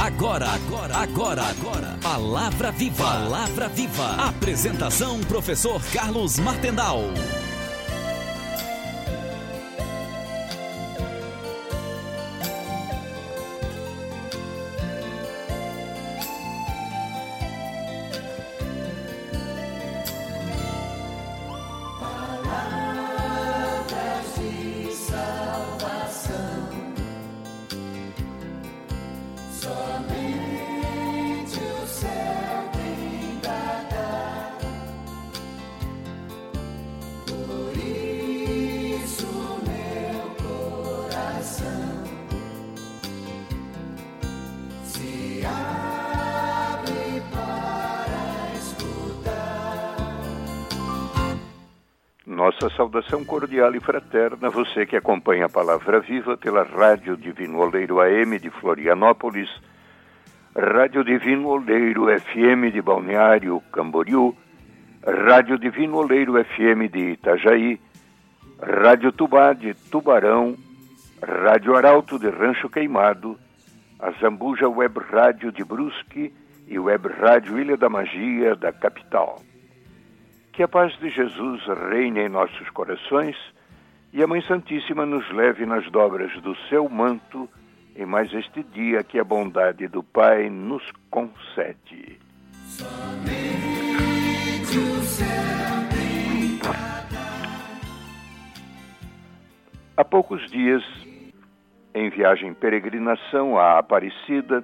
Agora, agora, agora, agora. Palavra Viva. Palavra Viva. Apresentação: Professor Carlos Martendal. Saudação cordial e fraterna, você que acompanha a Palavra Viva pela Rádio Divino Oleiro AM de Florianópolis, Rádio Divino Oleiro FM de Balneário Camboriú, Rádio Divino Oleiro FM de Itajaí, Rádio Tubá de Tubarão, Rádio Arauto de Rancho Queimado, a Zambuja Web Rádio de Brusque e Web Rádio Ilha da Magia da capital. Que a paz de Jesus reine em nossos corações e a Mãe Santíssima nos leve nas dobras do seu manto em mais este dia que a bondade do Pai nos concede. Há poucos dias, em viagem peregrinação à Aparecida,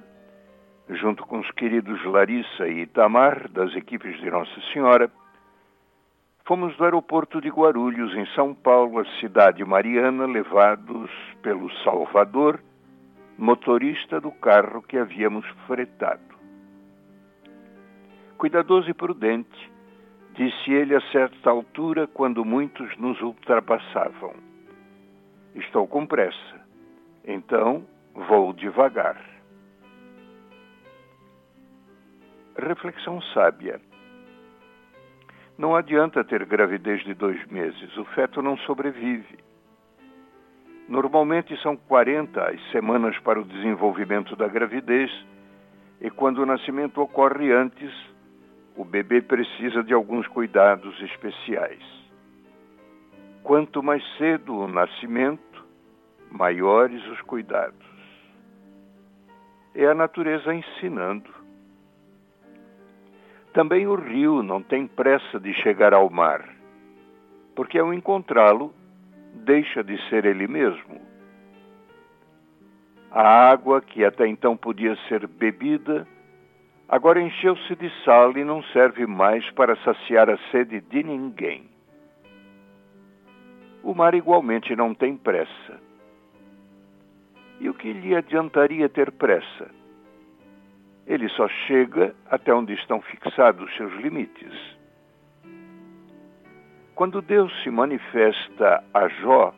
junto com os queridos Larissa e Itamar, das equipes de Nossa Senhora, Fomos do aeroporto de Guarulhos, em São Paulo, à cidade mariana, levados pelo Salvador, motorista do carro que havíamos fretado. Cuidadoso e prudente, disse ele a certa altura, quando muitos nos ultrapassavam: Estou com pressa, então vou devagar. Reflexão sábia. Não adianta ter gravidez de dois meses, o feto não sobrevive. Normalmente são 40 as semanas para o desenvolvimento da gravidez, e quando o nascimento ocorre antes, o bebê precisa de alguns cuidados especiais. Quanto mais cedo o nascimento, maiores os cuidados. É a natureza ensinando. Também o rio não tem pressa de chegar ao mar, porque ao encontrá-lo, deixa de ser ele mesmo. A água, que até então podia ser bebida, agora encheu-se de sal e não serve mais para saciar a sede de ninguém. O mar igualmente não tem pressa. E o que lhe adiantaria ter pressa? Ele só chega até onde estão fixados seus limites. Quando Deus se manifesta a Jó,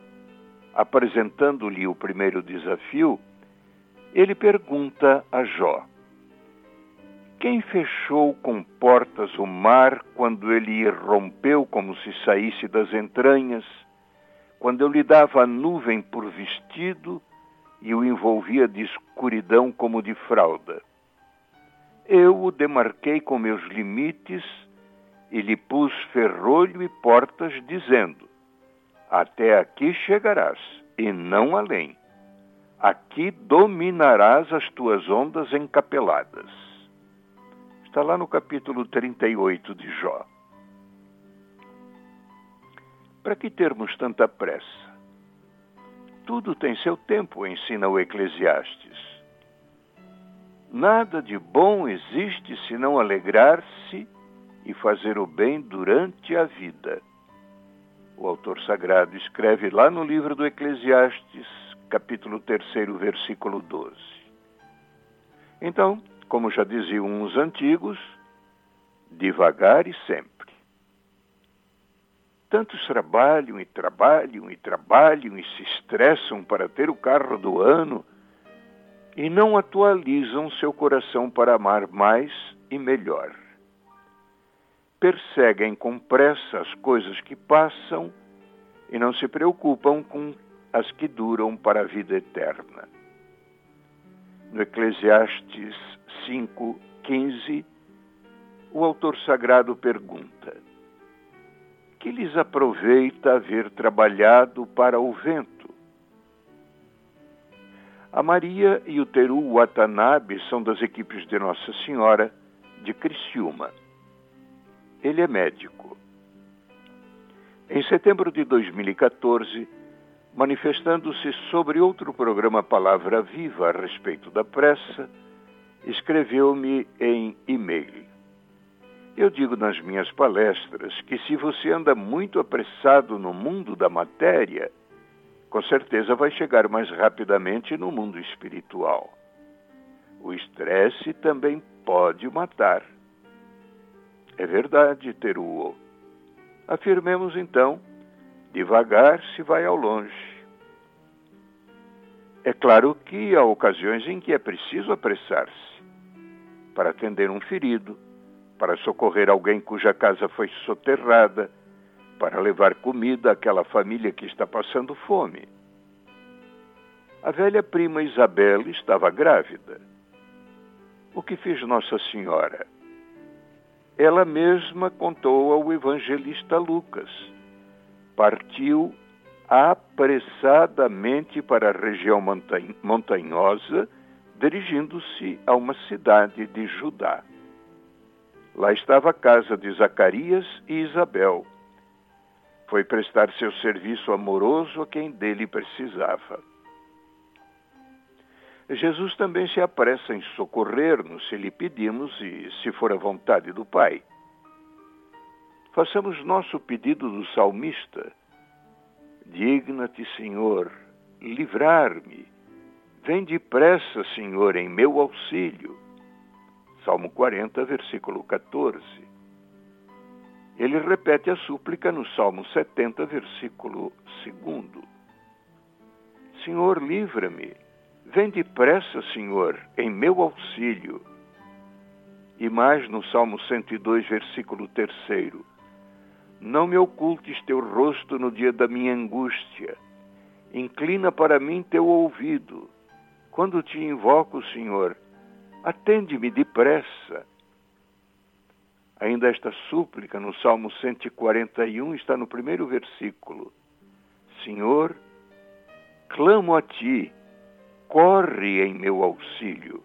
apresentando-lhe o primeiro desafio, ele pergunta a Jó: Quem fechou com portas o mar quando ele rompeu como se saísse das entranhas, quando eu lhe dava a nuvem por vestido e o envolvia de escuridão como de fralda? Eu o demarquei com meus limites e lhe pus ferrolho e portas, dizendo: Até aqui chegarás, e não além. Aqui dominarás as tuas ondas encapeladas. Está lá no capítulo 38 de Jó. Para que termos tanta pressa? Tudo tem seu tempo, ensina o Eclesiastes. Nada de bom existe senão alegrar-se e fazer o bem durante a vida. O autor sagrado escreve lá no livro do Eclesiastes, capítulo 3, versículo 12. Então, como já diziam os antigos, devagar e sempre. Tantos trabalham e trabalham e trabalham e se estressam para ter o carro do ano e não atualizam seu coração para amar mais e melhor. Perseguem com pressa as coisas que passam e não se preocupam com as que duram para a vida eterna. no Eclesiastes 5:15, o autor sagrado pergunta: Que lhes aproveita haver trabalhado para o vento? A Maria e o Teru Watanabe são das equipes de Nossa Senhora de Criciúma. Ele é médico. Em setembro de 2014, manifestando-se sobre outro programa Palavra Viva a respeito da pressa, escreveu-me em e-mail. Eu digo nas minhas palestras que se você anda muito apressado no mundo da matéria, com certeza vai chegar mais rapidamente no mundo espiritual. O estresse também pode matar. É verdade, Teruo. Afirmemos então, devagar se vai ao longe. É claro que há ocasiões em que é preciso apressar-se para atender um ferido, para socorrer alguém cuja casa foi soterrada, para levar comida àquela família que está passando fome. A velha prima Isabel estava grávida. O que fez Nossa Senhora? Ela mesma contou ao evangelista Lucas. Partiu apressadamente para a região montanhosa, dirigindo-se a uma cidade de Judá. Lá estava a casa de Zacarias e Isabel. Foi prestar seu serviço amoroso a quem dele precisava. Jesus também se apressa em socorrer-nos se lhe pedimos e se for a vontade do Pai. Façamos nosso pedido do salmista Digna-te, Senhor, livrar-me. Vem depressa, Senhor, em meu auxílio. Salmo 40, versículo 14. Ele repete a súplica no Salmo 70, versículo 2. Senhor, livra-me. Vem depressa, Senhor, em meu auxílio. E mais no Salmo 102, versículo 3. Não me ocultes teu rosto no dia da minha angústia. Inclina para mim teu ouvido. Quando te invoco, Senhor, atende-me depressa. Ainda esta súplica no Salmo 141 está no primeiro versículo. Senhor, clamo a ti, corre em meu auxílio.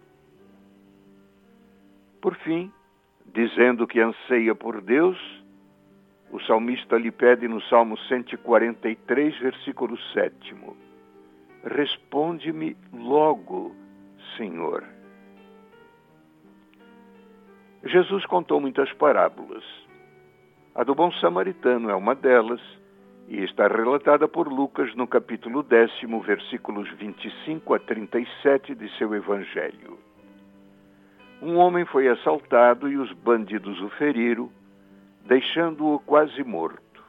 Por fim, dizendo que anseia por Deus, o salmista lhe pede no Salmo 143, versículo 7. Responde-me logo, Senhor. Jesus contou muitas parábolas. A do bom samaritano é uma delas e está relatada por Lucas no capítulo décimo, versículos 25 a 37 de seu evangelho. Um homem foi assaltado e os bandidos o feriram deixando-o quase morto.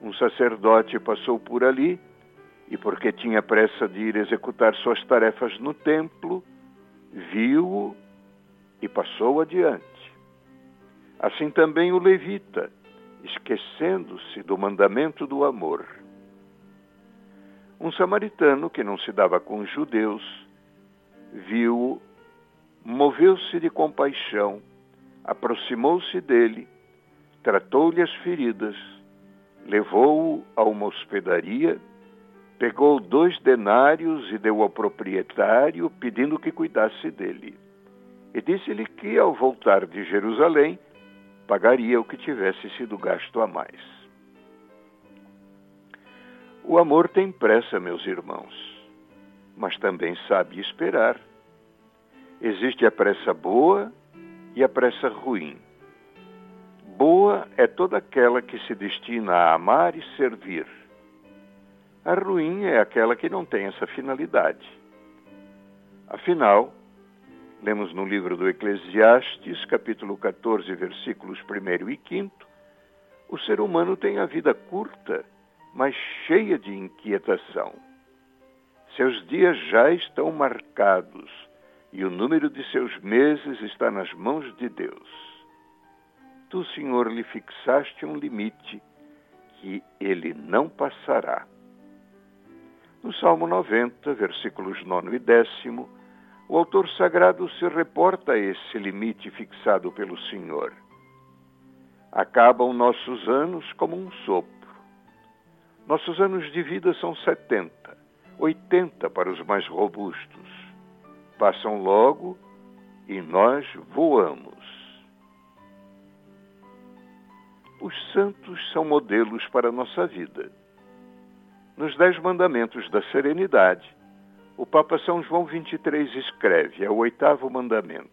Um sacerdote passou por ali e, porque tinha pressa de ir executar suas tarefas no templo, viu-o e passou adiante. Assim também o levita, esquecendo-se do mandamento do amor. Um samaritano que não se dava com os judeus, viu-o, moveu-se de compaixão aproximou-se dele, tratou-lhe as feridas, levou-o a uma hospedaria, pegou dois denários e deu ao proprietário, pedindo que cuidasse dele. E disse-lhe que, ao voltar de Jerusalém, pagaria o que tivesse sido gasto a mais. O amor tem pressa, meus irmãos, mas também sabe esperar. Existe a pressa boa e a pressa ruim. Boa é toda aquela que se destina a amar e servir. A ruim é aquela que não tem essa finalidade. Afinal, lemos no livro do Eclesiastes, capítulo 14, versículos 1 e 5, o ser humano tem a vida curta, mas cheia de inquietação. Seus dias já estão marcados e o número de seus meses está nas mãos de Deus. Tu, Senhor, lhe fixaste um limite que ele não passará. No Salmo 90, versículos 9 e 10, O autor sagrado se reporta a esse limite fixado pelo Senhor. Acabam nossos anos como um sopro. Nossos anos de vida são 70, 80 para os mais robustos. Passam logo e nós voamos. Os santos são modelos para a nossa vida. Nos Dez Mandamentos da Serenidade, o Papa São João XXIII escreve, é o oitavo mandamento.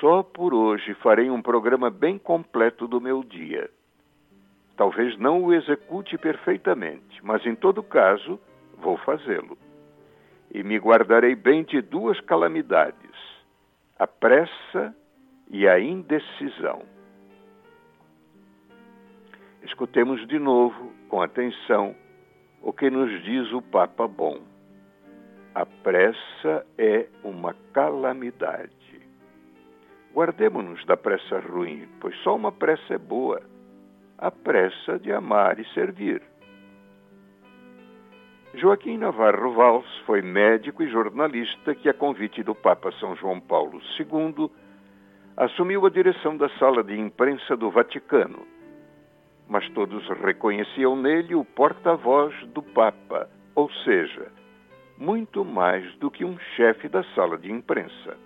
Só por hoje farei um programa bem completo do meu dia. Talvez não o execute perfeitamente, mas em todo caso, vou fazê-lo. E me guardarei bem de duas calamidades: a pressa e a indecisão. Escutemos de novo, com atenção, o que nos diz o Papa Bom. A pressa é uma calamidade. Guardemos-nos da pressa ruim, pois só uma pressa é boa a pressa de amar e servir. Joaquim Navarro Valls foi médico e jornalista que, a convite do Papa São João Paulo II, assumiu a direção da sala de imprensa do Vaticano mas todos reconheciam nele o porta-voz do Papa, ou seja, muito mais do que um chefe da sala de imprensa.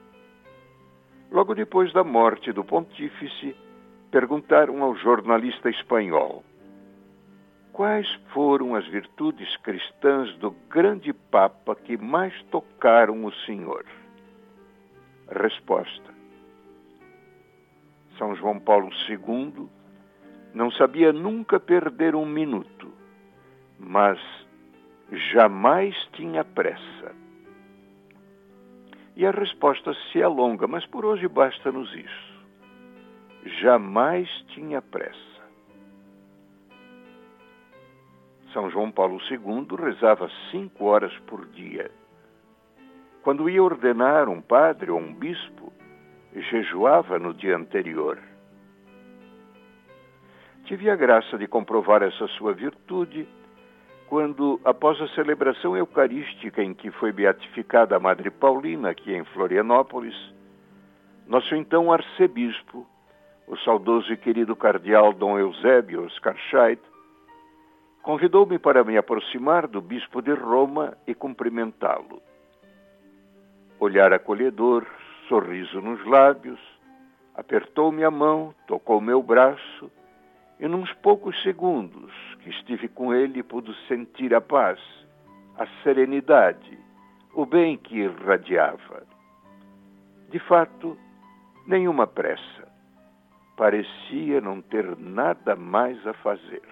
Logo depois da morte do pontífice, perguntaram ao jornalista espanhol quais foram as virtudes cristãs do grande Papa que mais tocaram o Senhor. Resposta: São João Paulo II não sabia nunca perder um minuto, mas jamais tinha pressa. E a resposta se alonga, mas por hoje basta-nos isso. Jamais tinha pressa. São João Paulo II rezava cinco horas por dia. Quando ia ordenar um padre ou um bispo, jejuava no dia anterior. Tive a graça de comprovar essa sua virtude quando, após a celebração eucarística em que foi beatificada a Madre Paulina, aqui em Florianópolis, nosso então arcebispo, o saudoso e querido cardeal Dom Eusébio Oscar Scheidt, convidou-me para me aproximar do bispo de Roma e cumprimentá-lo. Olhar acolhedor, sorriso nos lábios, apertou-me a mão, tocou meu braço e, nos poucos segundos que estive com ele, pude sentir a paz, a serenidade, o bem que irradiava. De fato, nenhuma pressa. Parecia não ter nada mais a fazer.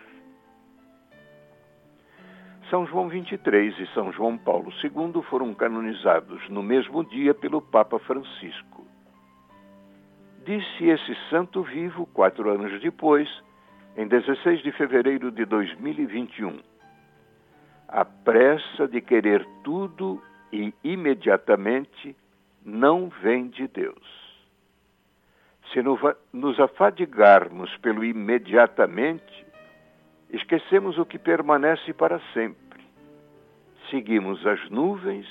São João XXIII e São João Paulo II foram canonizados no mesmo dia pelo Papa Francisco. Disse esse santo vivo, quatro anos depois, em 16 de fevereiro de 2021. A pressa de querer tudo e imediatamente não vem de Deus. Se nos afadigarmos pelo imediatamente, esquecemos o que permanece para sempre. Seguimos as nuvens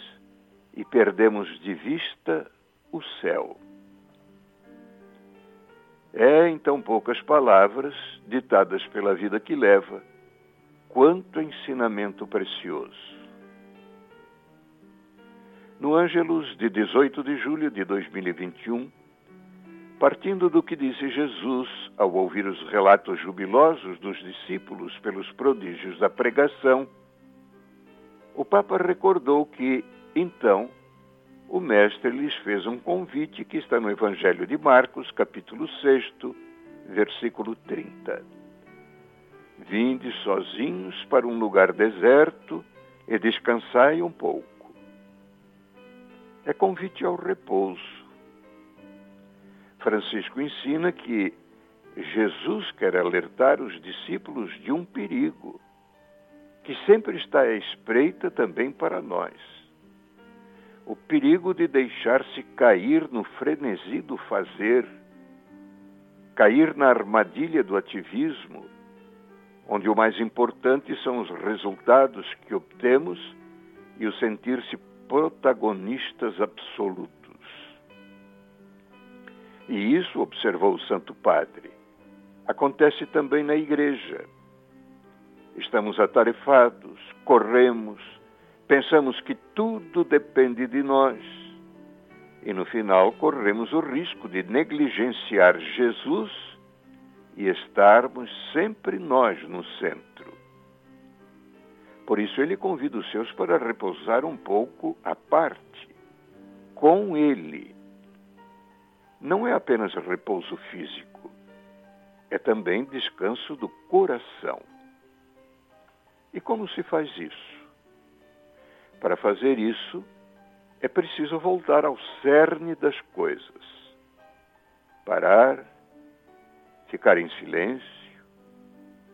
e perdemos de vista o céu. É, em tão poucas palavras, ditadas pela vida que leva, quanto ensinamento precioso. No Ângelus de 18 de julho de 2021, partindo do que disse Jesus ao ouvir os relatos jubilosos dos discípulos pelos prodígios da pregação, o Papa recordou que, então, o Mestre lhes fez um convite que está no Evangelho de Marcos, capítulo 6, versículo 30. Vinde sozinhos para um lugar deserto e descansai um pouco. É convite ao repouso. Francisco ensina que Jesus quer alertar os discípulos de um perigo, que sempre está à espreita também para nós o perigo de deixar-se cair no frenesi do fazer, cair na armadilha do ativismo, onde o mais importante são os resultados que obtemos e o sentir-se protagonistas absolutos. E isso, observou o Santo Padre, acontece também na igreja. Estamos atarefados, corremos, pensamos que tudo depende de nós. E no final corremos o risco de negligenciar Jesus e estarmos sempre nós no centro. Por isso ele convida os seus para repousar um pouco à parte, com ele. Não é apenas repouso físico, é também descanso do coração. E como se faz isso? Para fazer isso, é preciso voltar ao cerne das coisas. Parar, ficar em silêncio,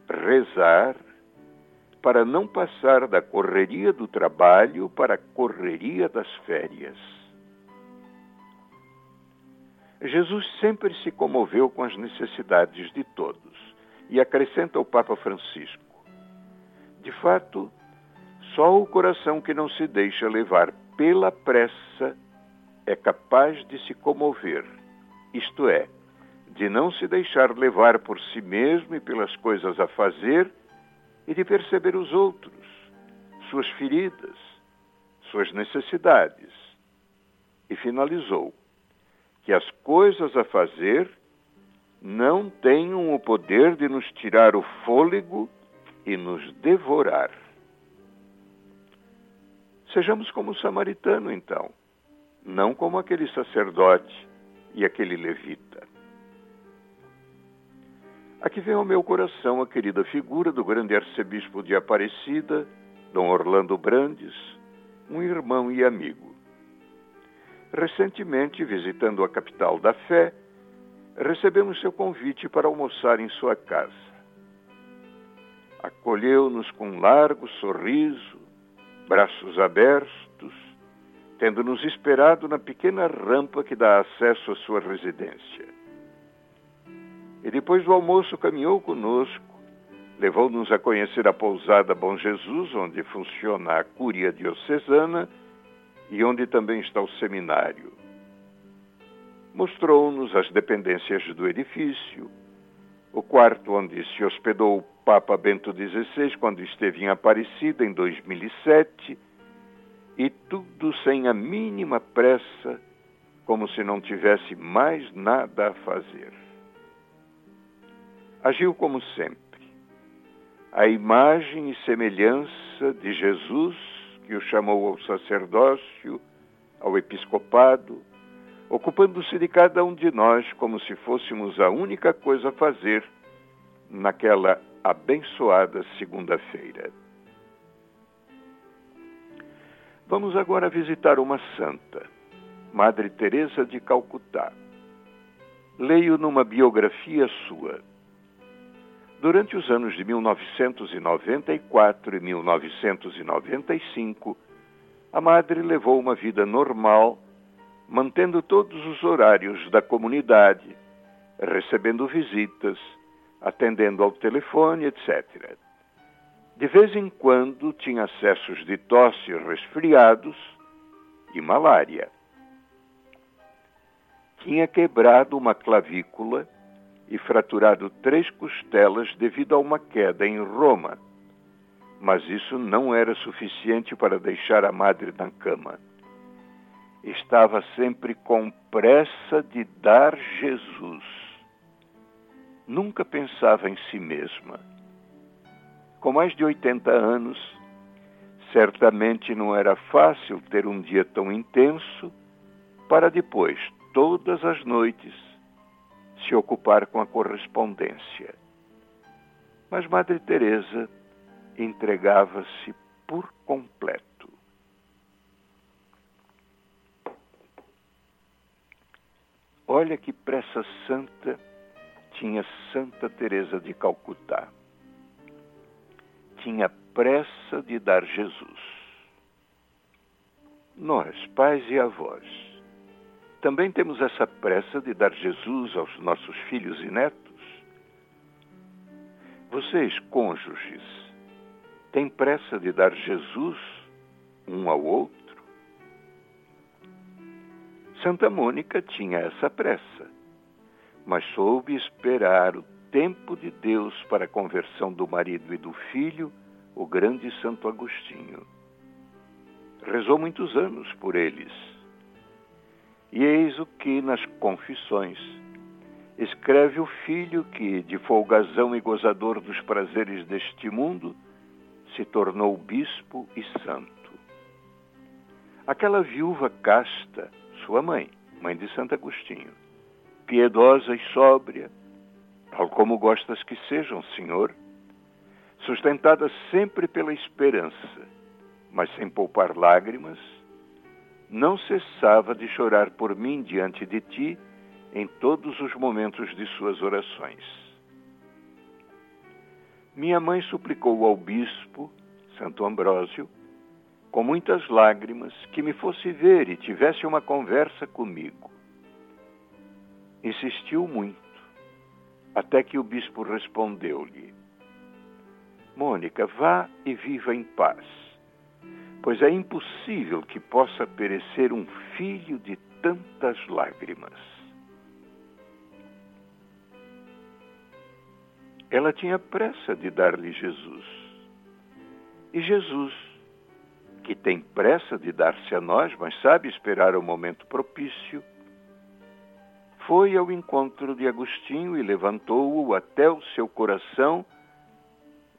rezar, para não passar da correria do trabalho para a correria das férias. Jesus sempre se comoveu com as necessidades de todos e acrescenta o Papa Francisco: de fato, só o coração que não se deixa levar pela pressa é capaz de se comover, isto é, de não se deixar levar por si mesmo e pelas coisas a fazer e de perceber os outros, suas feridas, suas necessidades. E finalizou que as coisas a fazer não tenham o poder de nos tirar o fôlego e nos devorar. Sejamos como o samaritano, então, não como aquele sacerdote e aquele levita. Aqui vem ao meu coração a querida figura do grande arcebispo de Aparecida, Dom Orlando Brandes, um irmão e amigo. Recentemente, visitando a capital da fé, recebemos seu convite para almoçar em sua casa acolheu-nos com um largo sorriso, braços abertos, tendo-nos esperado na pequena rampa que dá acesso à sua residência. E depois do almoço caminhou conosco, levou-nos a conhecer a pousada Bom Jesus, onde funciona a Cúria Diocesana e onde também está o seminário. Mostrou-nos as dependências do edifício, o quarto onde se hospedou o Papa Bento XVI quando esteve em Aparecida em 2007, e tudo sem a mínima pressa, como se não tivesse mais nada a fazer. Agiu como sempre, a imagem e semelhança de Jesus, que o chamou ao sacerdócio, ao episcopado, ocupando-se de cada um de nós como se fôssemos a única coisa a fazer naquela abençoada segunda-feira. Vamos agora visitar uma santa, Madre Teresa de Calcutá. Leio numa biografia sua. Durante os anos de 1994 e 1995, a madre levou uma vida normal mantendo todos os horários da comunidade, recebendo visitas, atendendo ao telefone, etc. De vez em quando tinha acessos de tosse, resfriados e malária. Tinha quebrado uma clavícula e fraturado três costelas devido a uma queda em Roma. Mas isso não era suficiente para deixar a madre na cama estava sempre com pressa de dar Jesus. Nunca pensava em si mesma. Com mais de 80 anos, certamente não era fácil ter um dia tão intenso para depois, todas as noites, se ocupar com a correspondência. Mas Madre Teresa entregava-se por completo. Olha que pressa santa tinha Santa Teresa de Calcutá. Tinha pressa de dar Jesus. Nós, pais e avós, também temos essa pressa de dar Jesus aos nossos filhos e netos? Vocês, cônjuges, têm pressa de dar Jesus um ao outro? Santa Mônica tinha essa pressa, mas soube esperar o tempo de Deus para a conversão do marido e do filho, o grande Santo Agostinho. Rezou muitos anos por eles. E eis o que nas Confissões escreve o filho que, de folgazão e gozador dos prazeres deste mundo, se tornou bispo e santo. Aquela viúva casta, sua mãe, mãe de Santo Agostinho, piedosa e sóbria, tal como gostas que sejam, Senhor, sustentada sempre pela esperança, mas sem poupar lágrimas, não cessava de chorar por mim diante de ti em todos os momentos de suas orações. Minha mãe suplicou ao bispo, Santo Ambrósio, com muitas lágrimas, que me fosse ver e tivesse uma conversa comigo. Insistiu muito, até que o bispo respondeu-lhe: Mônica, vá e viva em paz, pois é impossível que possa perecer um filho de tantas lágrimas. Ela tinha pressa de dar-lhe Jesus. E Jesus, que tem pressa de dar-se a nós, mas sabe esperar o momento propício, foi ao encontro de Agostinho e levantou-o até o seu coração,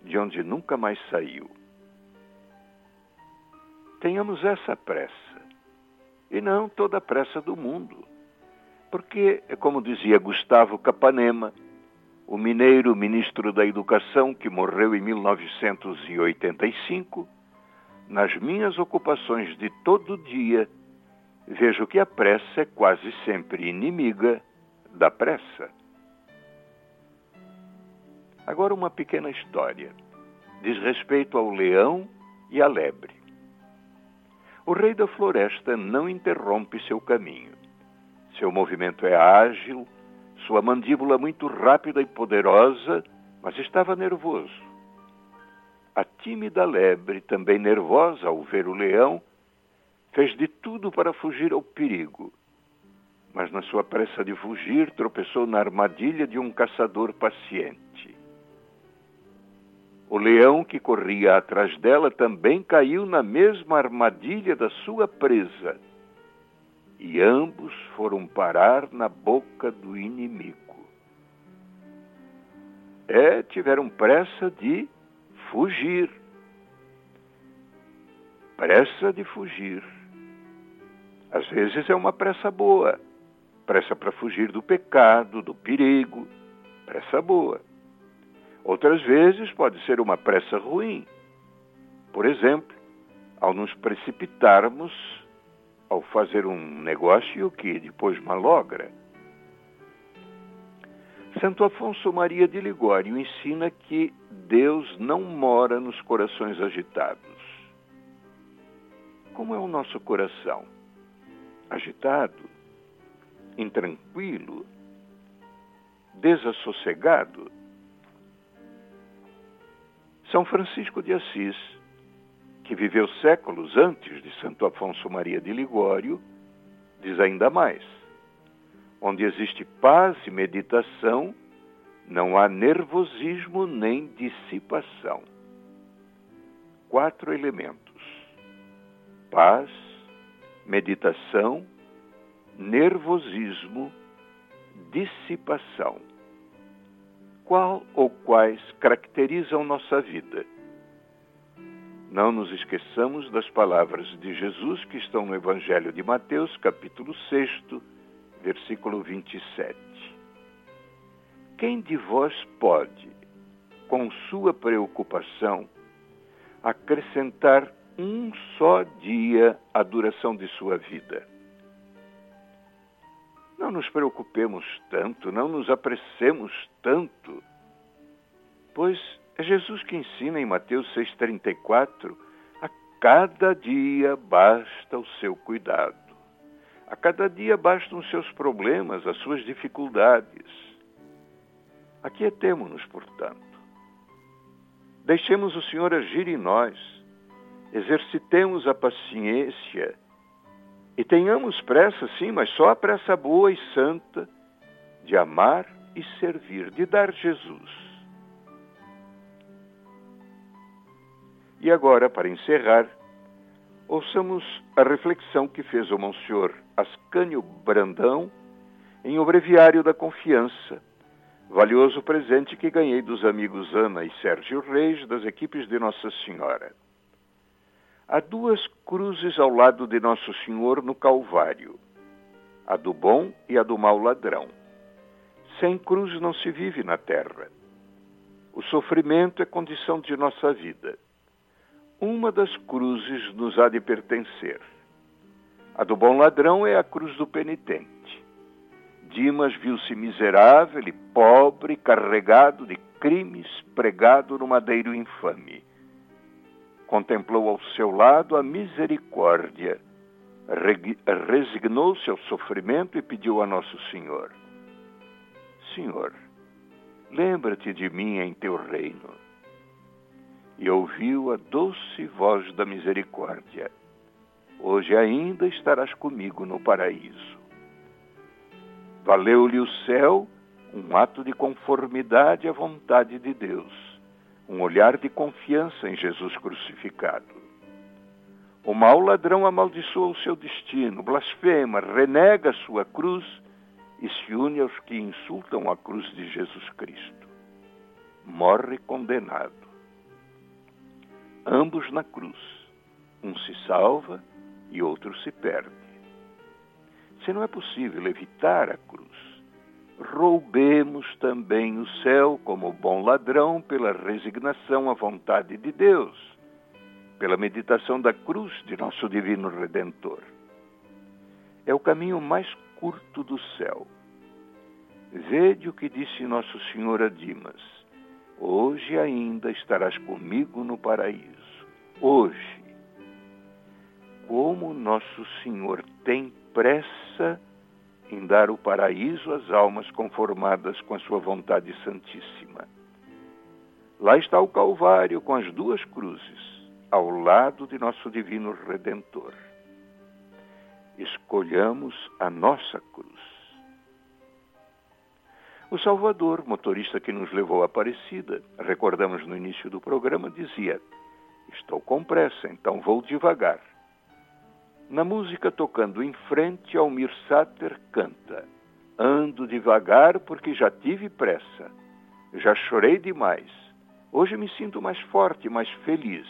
de onde nunca mais saiu. Tenhamos essa pressa, e não toda a pressa do mundo, porque, como dizia Gustavo Capanema, o mineiro ministro da Educação, que morreu em 1985, nas minhas ocupações de todo dia, vejo que a pressa é quase sempre inimiga da pressa. Agora, uma pequena história. Diz respeito ao leão e à lebre. O rei da floresta não interrompe seu caminho. Seu movimento é ágil, sua mandíbula muito rápida e poderosa, mas estava nervoso. A tímida lebre, também nervosa ao ver o leão, fez de tudo para fugir ao perigo. Mas na sua pressa de fugir, tropeçou na armadilha de um caçador paciente. O leão que corria atrás dela também caiu na mesma armadilha da sua presa e ambos foram parar na boca do inimigo. É, tiveram pressa de fugir. Pressa de fugir. Às vezes é uma pressa boa. Pressa para fugir do pecado, do perigo. Pressa boa. Outras vezes pode ser uma pressa ruim. Por exemplo, ao nos precipitarmos ao fazer um negócio que depois malogra. Santo Afonso Maria de Ligório ensina que Deus não mora nos corações agitados. Como é o nosso coração? Agitado, intranquilo, desassossegado? São Francisco de Assis que viveu séculos antes de Santo Afonso Maria de Ligório, diz ainda mais: onde existe paz e meditação, não há nervosismo nem dissipação. Quatro elementos: paz, meditação, nervosismo, dissipação. Qual ou quais caracterizam nossa vida? Não nos esqueçamos das palavras de Jesus que estão no Evangelho de Mateus, capítulo 6, versículo 27. Quem de vós pode, com sua preocupação, acrescentar um só dia à duração de sua vida? Não nos preocupemos tanto, não nos apressemos tanto, pois é Jesus que ensina em Mateus 6,34: a cada dia basta o seu cuidado. A cada dia bastam os seus problemas, as suas dificuldades. Aquietemo-nos, portanto. Deixemos o Senhor agir em nós. Exercitemos a paciência E tenhamos pressa, sim, mas só a pressa boa e santa de amar e servir, de dar Jesus. E agora, para encerrar, ouçamos a reflexão que fez o Monsenhor Ascânio Brandão em O Breviário da Confiança, valioso presente que ganhei dos amigos Ana e Sérgio Reis das equipes de Nossa Senhora. Há duas cruzes ao lado de Nosso Senhor no Calvário, a do bom e a do mau ladrão. Sem cruz não se vive na terra. O sofrimento é condição de nossa vida. Uma das cruzes nos há de pertencer. A do bom ladrão é a cruz do penitente. Dimas viu-se miserável e pobre, carregado de crimes, pregado no madeiro infame. Contemplou ao seu lado a misericórdia, resignou-se ao sofrimento e pediu a Nosso Senhor: Senhor, lembra-te de mim em teu reino. E ouviu a doce voz da misericórdia. Hoje ainda estarás comigo no paraíso. Valeu-lhe o céu um ato de conformidade à vontade de Deus, um olhar de confiança em Jesus crucificado. O mau ladrão amaldiçoa o seu destino, blasfema, renega sua cruz e se une aos que insultam a cruz de Jesus Cristo. Morre condenado. Ambos na cruz. Um se salva e outro se perde. Se não é possível evitar a cruz, roubemos também o céu como bom ladrão pela resignação à vontade de Deus, pela meditação da cruz de nosso Divino Redentor. É o caminho mais curto do céu. Vede o que disse Nosso Senhor a Dimas: Hoje ainda estarás comigo no paraíso. Hoje. Como Nosso Senhor tem pressa em dar o paraíso às almas conformadas com a sua vontade santíssima. Lá está o Calvário com as duas cruzes, ao lado de nosso divino Redentor escolhamos a nossa cruz. O Salvador, motorista que nos levou a Aparecida, recordamos no início do programa, dizia: Estou com pressa, então vou devagar. Na música tocando em frente, Almir Sater canta: Ando devagar porque já tive pressa. Já chorei demais. Hoje me sinto mais forte, mais feliz.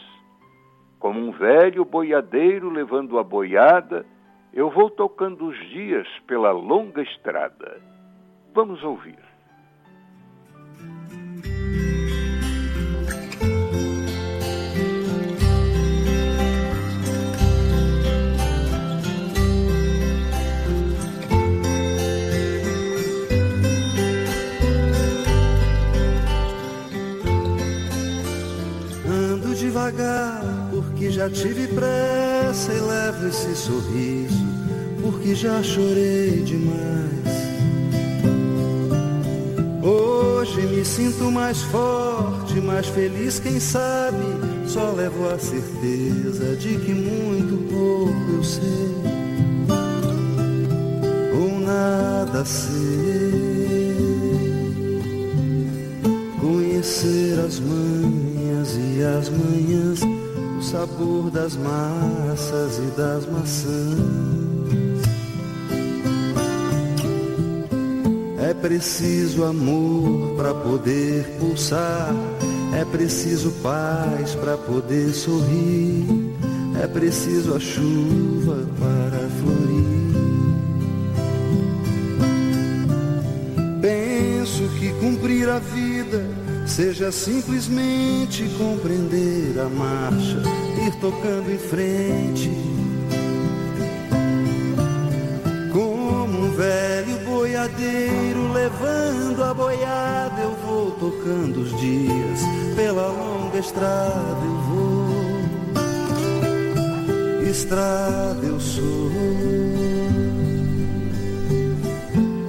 Como um velho boiadeiro levando a boiada eu vou tocando os dias pela longa estrada. Vamos ouvir. Ando devagar porque já tive pressa e levo esse sorriso, porque já chorei demais. Hoje me sinto mais forte, mais feliz, quem sabe? Só levo a certeza de que muito pouco eu sei, ou nada sei. Conhecer as manhas e as manhãs sabor das massas e das maçãs. É preciso amor para poder pulsar, é preciso paz para poder sorrir, é preciso a chuva para florir. Penso que cumprir a vida seja simplesmente compreender a marcha ir tocando em frente. Como um velho boiadeiro levando a boiada, eu vou tocando os dias pela longa estrada. Eu vou, estrada eu sou.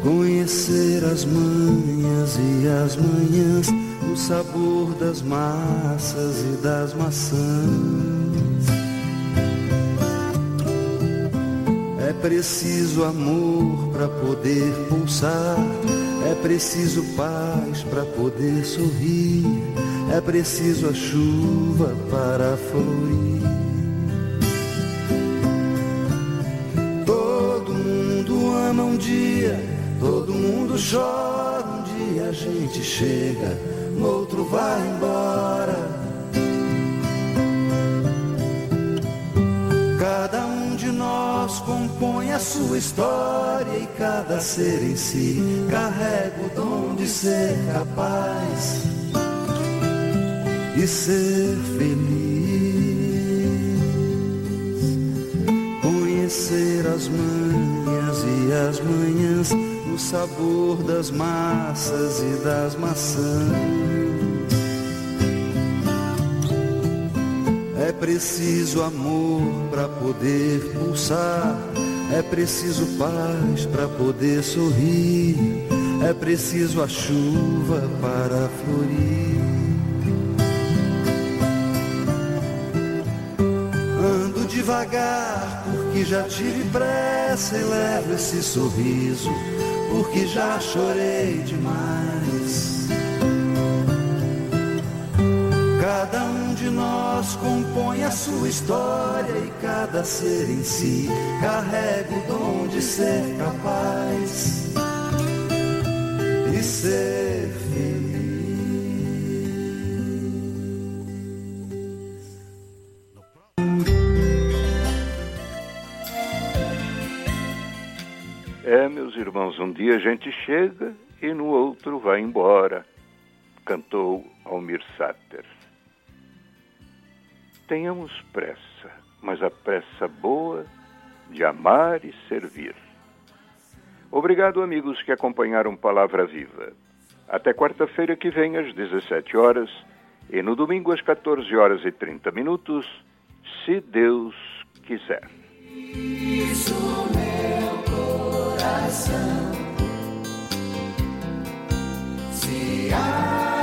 Conhecer as manhas e as manhãs, sabor das massas e das maçãs preciso amor para poder pulsar. É preciso paz para poder sorrir. É preciso a chuva para florir. Todo mundo ama um dia, todo mundo chora. Um dia a gente chega, outro vai embora. Cada um de nós compõe a sua história e cada ser em si carrega o dom de ser capaz e ser feliz. Conhecer as manhas e as manhãs, o sabor das massas e das maçãs. Preciso amor para poder pulsar, é preciso paz para poder sorrir, é preciso a chuva para florir. Ando devagar porque já tive pressa e levo esse sorriso porque já chorei demais. Nós compõe a sua história e cada ser em si carrega o dom de ser capaz e ser feliz. É, meus irmãos, um dia a gente chega e no outro vai embora, cantou Almir Sater tenhamos pressa, mas a pressa boa de amar e servir. Obrigado, amigos que acompanharam Palavra Viva. Até quarta-feira que vem, às 17 horas, e no domingo, às 14 horas e 30 minutos, se Deus quiser. Isso, meu coração, se há...